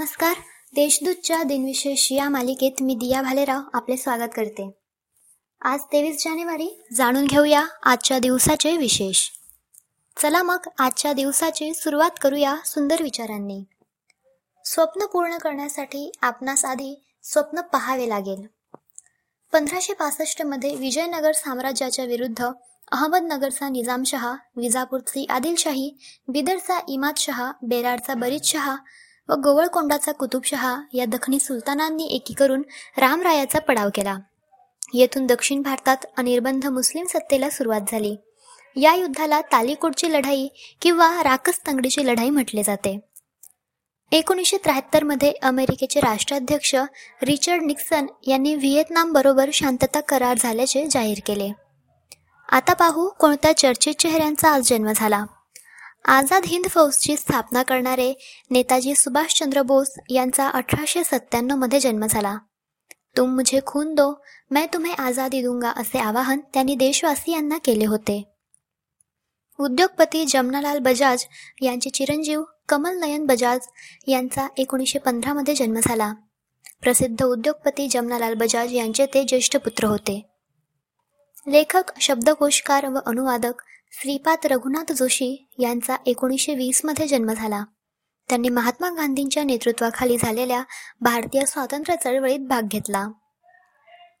नमस्कार. देशदूतच्या दिनविशेष या मालिकेत मी दिया भालेराव आपले स्वागत करते. आज तेवीस जानेवारी जाणून घेऊया आजच्या दिवसाचे विशेष. चला मग आजच्या दिवसाची सुरुवात करूया सुंदर विचारांनी. स्वप्न पूर्ण करण्यासाठी आपणास आधी स्वप्न पहावे लागेल. पंधराशे पासष्टमध्ये विजयनगर साम्राज्याच्या विरुद्ध अहमदनगरचा निजामशहा विजापूरची आदिलशाही बिदरचा इमादशहा बेरारचा बरीदशहा व गोवळकोंडाचा कुतुबशहा या दखनी सुलतानांनी एकी करून रामरायाचा पडाव केला. येथून दक्षिण भारतात अनिर्बंध मुस्लिम सत्तेला सुरुवात झाली. या युद्धाला तालिकोटची लढाई किंवा राकस तंगडीची लढाई म्हटले जाते. एकोणीसशे त्र्याहत्तरमध्ये अमेरिकेचे राष्ट्राध्यक्ष रिचर्ड निक्सन यांनी व्हिएतनाम बरोबर शांतता करार झाल्याचे जाहीर केले. आता पाहू कोणत्या चर्चित चेहऱ्यांचा आज जन्म झाला. आझाद हिंद फौजची स्थापना करणारे नेताजी सुभाषचंद्र बोस यांचा अठराशे सत्त्याण्णवमध्ये जन्म झाला. तुम मुझे खून दो मैं तुम्हें आझादी दूंगा असे आवाहन त्यांनी देशवासियांना केले होते. उद्योगपती जमनालाल बजाज यांचे चिरंजीव कमल नयन बजाज यांचा एकोणीसशे पंधरामध्ये जन्म झाला. प्रसिद्ध उद्योगपती जमनालाल बजाज यांचे ते ज्येष्ठ पुत्र होते. लेखक शब्दकोशकार व अनुवादक श्रीपाद रघुनाथ जोशी यांचा एकोणीसशे वीसमध्ये जन्म झाला. त्यांनी महात्मा गांधींच्या नेतृत्वाखाली झालेल्या भारतीय स्वातंत्र्य चळवळीत भाग घेतला.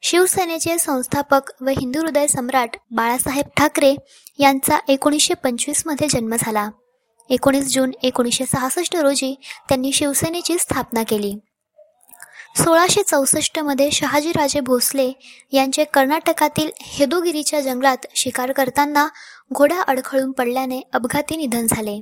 शिवसेनेचे संस्थापक व हिंदू हृदय सम्राट बाळासाहेब ठाकरे यांचा एकोणीसशे पंचवीसमध्ये जन्म झाला. एकोणीस जून एकोणीसशे सहासष्ट रोजी त्यांनी शिवसेनेची स्थापना केली. सोळाशे चौसष्टमध्ये शहाजीराजे भोसले यांचे कर्नाटकातील हेदोगिरीच्या जंगलात शिकार करताना घोडा अडखळून पडल्याने अपघाती निधन झाले.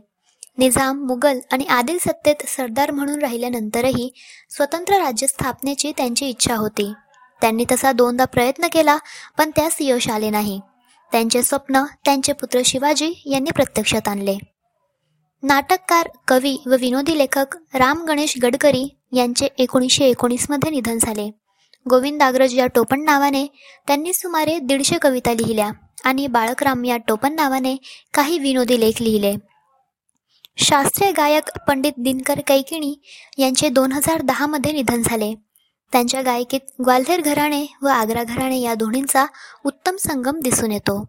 निजाम मुघल आणि आदिल सत्तेत सरदार म्हणून राहिल्यानंतरही स्वतंत्र राज्य स्थापनेची त्यांची इच्छा होती. त्यांनी तसा दोनदा प्रयत्न केला पण त्यास यश आले नाही. त्यांचे स्वप्न त्यांचे पुत्र शिवाजी यांनी प्रत्यक्षात आणले. नाटककार कवी व विनोदी लेखक राम गणेश गडकरी यांचे एकोणीसशे एकोणीसमध्ये निधन झाले. गोविंदाग्रज या टोपण नावाने त्यांनी सुमारे दीडशे कविता लिहिल्या आणि बाळकराम या टोपण नावाने काही विनोदी लेख लिहिले. शास्त्रीय गायक पंडित दिनकर कैकिणी यांचे दोन हजार दहामध्ये निधन झाले. त्यांच्या गायकीत ग्वाल्हेर घराणे व आग्रा घराणे या दोन्हींचा उत्तम संगम दिसून येतो.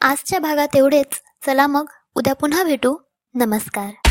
आजच्या भागात एवढेच. चला मग उद्या पुन्हा भेटू. नमस्कार.